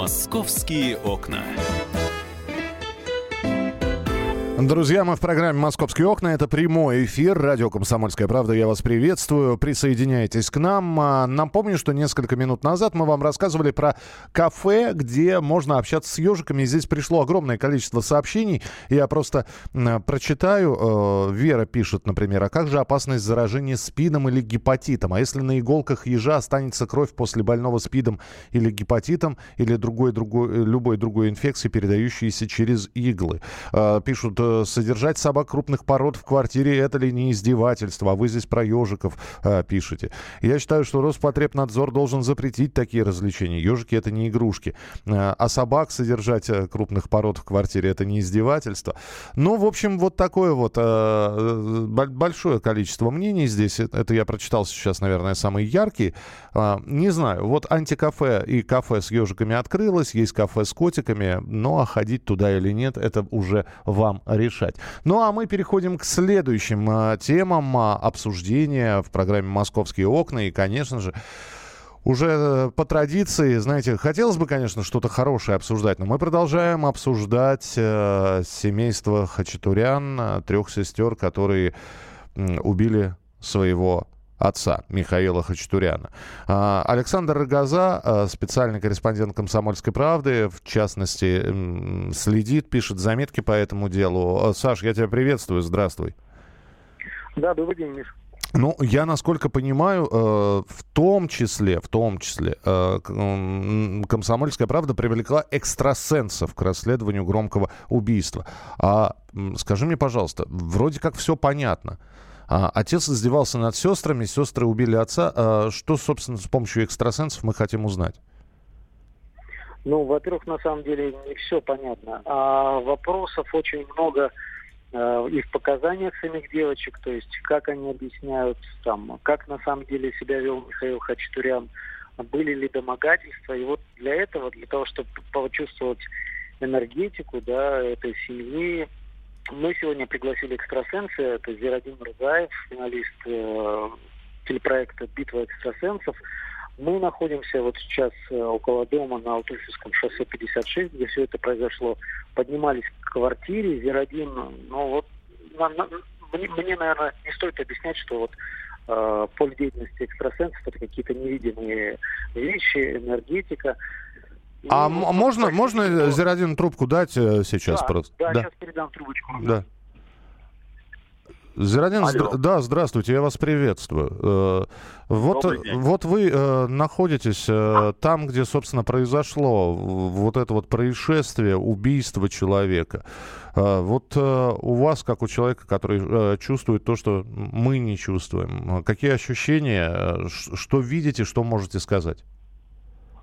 Московские окна. Друзья, мы в программе «Московские окна». Это прямой эфир. Радио «Комсомольская правда». Я вас приветствую. Присоединяйтесь к нам. А, напомню, что несколько минут назад мы вам рассказывали про кафе, где можно общаться с ежиками. Здесь пришло огромное количество сообщений. Я просто прочитаю. Э, Вера пишет, например, а как же опасность заражения спидом или гепатитом? А если на иголках ежа останется кровь после больного спидом или гепатитом, или другой, другой, любой другой инфекции, передающейся через иглы? Э, содержать собак крупных пород в квартире это ли не издевательство? А вы здесь про ежиков э, пишете. Я считаю, что Роспотребнадзор должен запретить такие развлечения. Ежики это не игрушки. Э, а собак содержать э, крупных пород в квартире это не издевательство. Ну, в общем, вот такое вот э, большое количество мнений здесь. Это я прочитал сейчас, наверное, самые яркие. Э, не знаю, вот антикафе и кафе с ежиками открылось, есть кафе с котиками, но а ходить туда или нет, это уже вам. Ну а мы переходим к следующим а, темам а, обсуждения в программе «Московские окна». И, конечно же, уже э, по традиции, знаете, хотелось бы, конечно, что-то хорошее обсуждать, но мы продолжаем обсуждать э, семейство Хачатурян, э, трех сестер, которые э, убили своего отца Михаила Хачатуряна. А, Александр Рогоза, а, специальный корреспондент «Комсомольской правды», в частности, следит, пишет заметки по этому делу. А, Саш, я тебя приветствую, здравствуй. Да, добрый день, Миш. Ну, я, насколько понимаю, э, в том числе, в том числе, э, «Комсомольская правда» привлекла экстрасенсов к расследованию громкого убийства. А скажи мне, пожалуйста, вроде как все понятно – а, отец издевался над сестрами, сестры убили отца. А, что, собственно, с помощью экстрасенсов мы хотим узнать? Ну, во-первых, на самом деле не все понятно. А вопросов очень много э, и в показаниях самих девочек, то есть как они объясняют, там, как на самом деле себя вел Михаил Хачатурян, были ли домогательства. И вот для этого, для того, чтобы почувствовать энергетику да, этой семьи, мы сегодня пригласили экстрасенса, это Зирадин Рузаев, финалист э, телепроекта «Битва экстрасенсов». Мы находимся вот сейчас э, около дома на Алтуфьевском шоссе 56, где все это произошло. Поднимались к квартире, Зирадин, ну вот, на, на, мне, мне, наверное, не стоит объяснять, что вот э, поле деятельности экстрасенсов это какие-то невидимые вещи, энергетика. А ну, можно, почти можно что... Зирадину трубку дать э, сейчас да, просто? Да, да, сейчас передам трубочку. Да. Зирадин, здра... да, здравствуйте, я вас приветствую. Э, вот, вот вы э, находитесь э, там, где, собственно, произошло вот это вот происшествие, убийство человека. Э, вот э, у вас, как у человека, который э, чувствует то, что мы не чувствуем, какие ощущения, э, что видите, что можете сказать?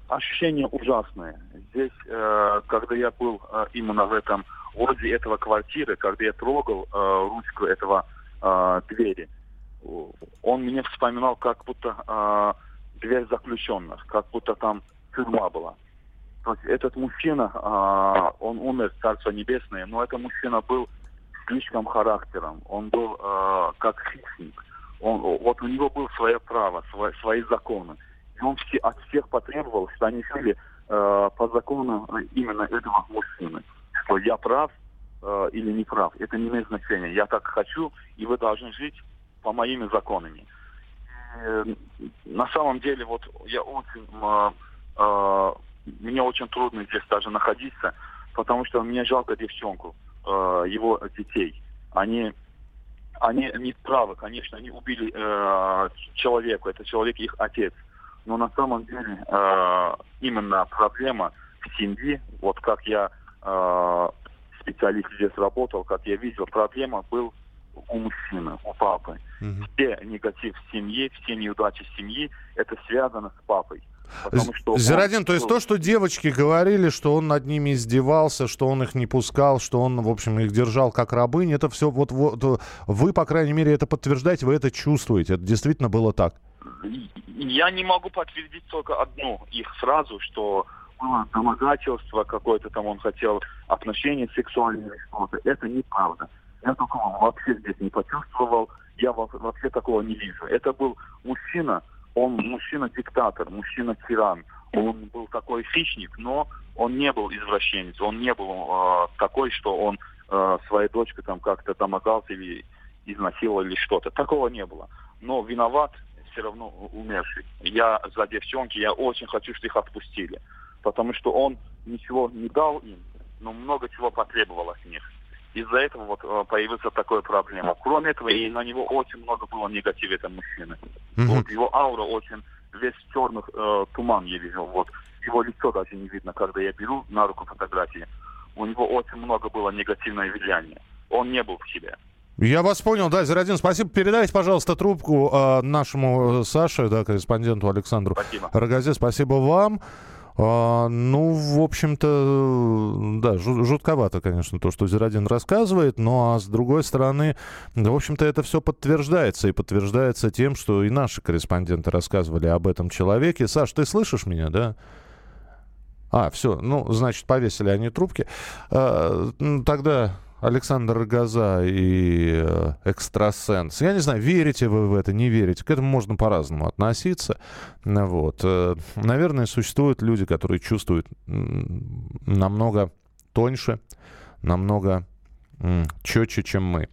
Ощущение ужасное. Здесь, э, когда я был э, именно в этом возле этого квартиры, когда я трогал э, ручку этого э, двери, он мне вспоминал, как будто э, дверь заключенных, как будто там тюрьма была. То есть этот мужчина, э, он умер, Царство Небесное, но этот мужчина был слишком характером, он был э, как хищник. Он, вот у него было свое право, свои, свои законы. И он все, от всех потребовал, что они жили э, по закону именно этого мужчины. Что я прав э, или не прав, это не имеет значения. Я так хочу, и вы должны жить по моими законами. Э, на самом деле, вот я очень, э, э, мне очень трудно здесь даже находиться, потому что мне жалко девчонку, э, его детей. Они они не правы, конечно, они убили э, человека, это человек их отец но на самом деле э, именно проблема в семье, вот как я э, специалист здесь работал, как я видел, проблема был у мужчины, у папы. Угу. Все негатив в семье, все неудачи в семье, это связано с папой. Потому что Зирадин, он... то есть то, что девочки говорили, что он над ними издевался, что он их не пускал, что он, в общем, их держал как рабынь, это все вот, вот вы, по крайней мере, это подтверждаете, вы это чувствуете. Это действительно было так? Я не могу подтвердить только одну их фразу, что было домогательство какое-то там, он хотел отношения сексуальные что-то. Это неправда. Я такого вообще здесь не почувствовал. Я вообще такого не вижу. Это был мужчина, он мужчина-диктатор, мужчина-тиран. он был такой хищник, но он не был извращенец, он не был э, такой, что он э, своей дочкой там как-то домогался или изнасиловал или что-то. Такого не было. Но виноват все равно умерший. Я за девчонки, я очень хочу, чтобы их отпустили. Потому что он ничего не дал им, но много чего потребовал от них. Из-за этого вот э, появилась такая проблема. Кроме этого, и на него очень много было негатива этого мужчины. Mm-hmm. Вот его аура очень весь в черных э, туман я видел. Вот его лицо даже не видно, когда я беру на руку фотографии. У него очень много было негативное влияние. Он не был в себе. Я вас понял, да, Зирадин, спасибо. Передайте, пожалуйста, трубку э, нашему Саше, да, корреспонденту Александру спасибо. Рогазе. Спасибо вам. А, ну, в общем-то, да, жутковато, конечно, то, что Зирадин рассказывает, но а с другой стороны, в общем-то, это все подтверждается, и подтверждается тем, что и наши корреспонденты рассказывали об этом человеке. Саш, ты слышишь меня, да? А, все, ну, значит, повесили они трубки. А, тогда Александр Газа и э, экстрасенс. Я не знаю, верите вы в это, не верите. К этому можно по-разному относиться. Вот. Э, наверное, существуют люди, которые чувствуют намного тоньше, намного четче, чем мы.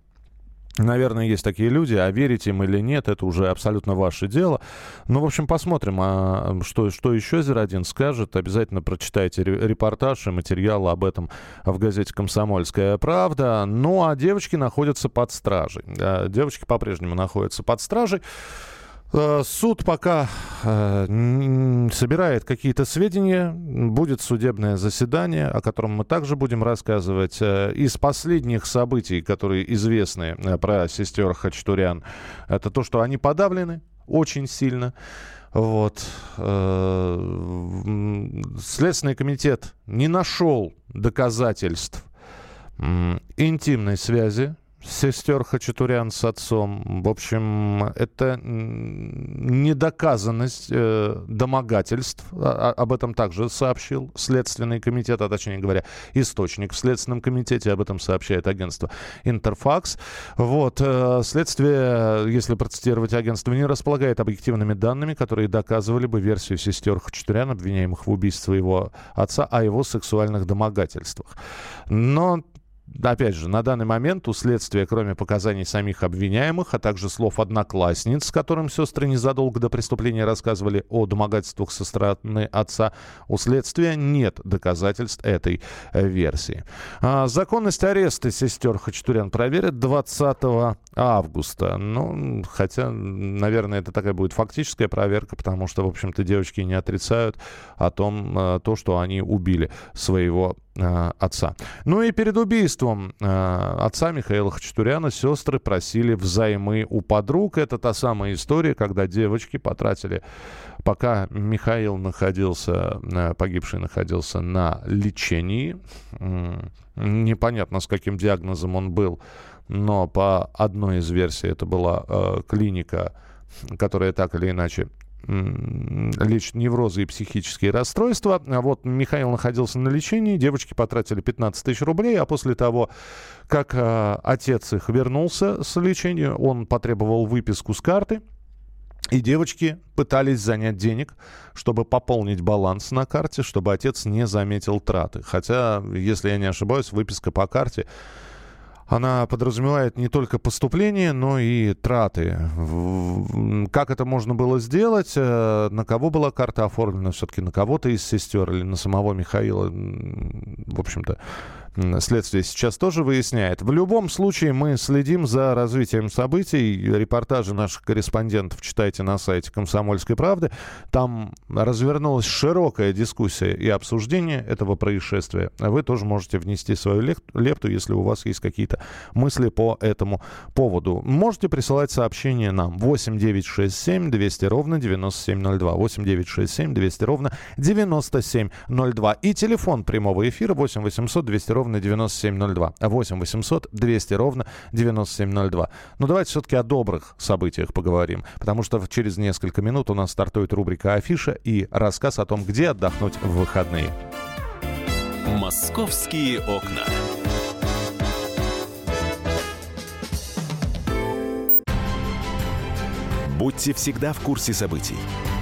Наверное, есть такие люди, а верить им или нет, это уже абсолютно ваше дело. Ну, в общем, посмотрим, а что, что еще Зирадин скажет. Обязательно прочитайте репортаж и материалы об этом в газете «Комсомольская правда». Ну, а девочки находятся под стражей. Девочки по-прежнему находятся под стражей. Э, суд пока э, собирает какие-то сведения, будет судебное заседание, о котором мы также будем рассказывать. Э, из последних событий, которые известны про сестер Хачатурян, это то, что они подавлены очень сильно. Вот. Следственный комитет не нашел доказательств интимной связи сестер Хачатурян с отцом. В общем, это недоказанность э, домогательств. А, а, об этом также сообщил Следственный комитет, а точнее говоря, источник в Следственном комитете. Об этом сообщает агентство Интерфакс. Вот. Э, следствие, если процитировать агентство, не располагает объективными данными, которые доказывали бы версию сестер Хачатурян, обвиняемых в убийстве своего отца, о его сексуальных домогательствах. Но Опять же, на данный момент у следствия, кроме показаний самих обвиняемых, а также слов одноклассниц, с которым сестры незадолго до преступления рассказывали о домогательствах со стороны отца, у следствия нет доказательств этой э, версии. А, законность ареста сестер Хачатурян проверят 20 августа. Ну, хотя, наверное, это такая будет фактическая проверка, потому что, в общем-то, девочки не отрицают о том, э, то, что они убили своего отца. Ну и перед убийством э, отца Михаила Хачатуряна сестры просили взаймы у подруг. Это та самая история, когда девочки потратили, пока Михаил находился, э, погибший находился на лечении. Э, непонятно, с каким диагнозом он был, но по одной из версий это была э, клиника которая так или иначе лечит неврозы и психические расстройства. А вот Михаил находился на лечении, девочки потратили 15 тысяч рублей, а после того, как э, отец их вернулся с лечения, он потребовал выписку с карты, и девочки пытались занять денег, чтобы пополнить баланс на карте, чтобы отец не заметил траты. Хотя, если я не ошибаюсь, выписка по карте она подразумевает не только поступление, но и траты. Как это можно было сделать? Э, на кого была карта оформлена? Все-таки на кого-то из сестер или на самого Михаила? В общем-то, следствие сейчас тоже выясняет. В любом случае мы следим за развитием событий. Репортажи наших корреспондентов читайте на сайте «Комсомольской правды». Там развернулась широкая дискуссия и обсуждение этого происшествия. Вы тоже можете внести свою лепту, если у вас есть какие-то мысли по этому поводу. Можете присылать сообщение нам 8 9 6 7 200 ровно 9702. 8 9 6 7 200 ровно 9702. И телефон прямого эфира 8 800 200 ровно ровно 9702. 8 800 200 ровно 9702. Ну, давайте все-таки о добрых событиях поговорим, потому что через несколько минут у нас стартует рубрика «Афиша» и рассказ о том, где отдохнуть в выходные. «Московские окна». Будьте всегда в курсе событий.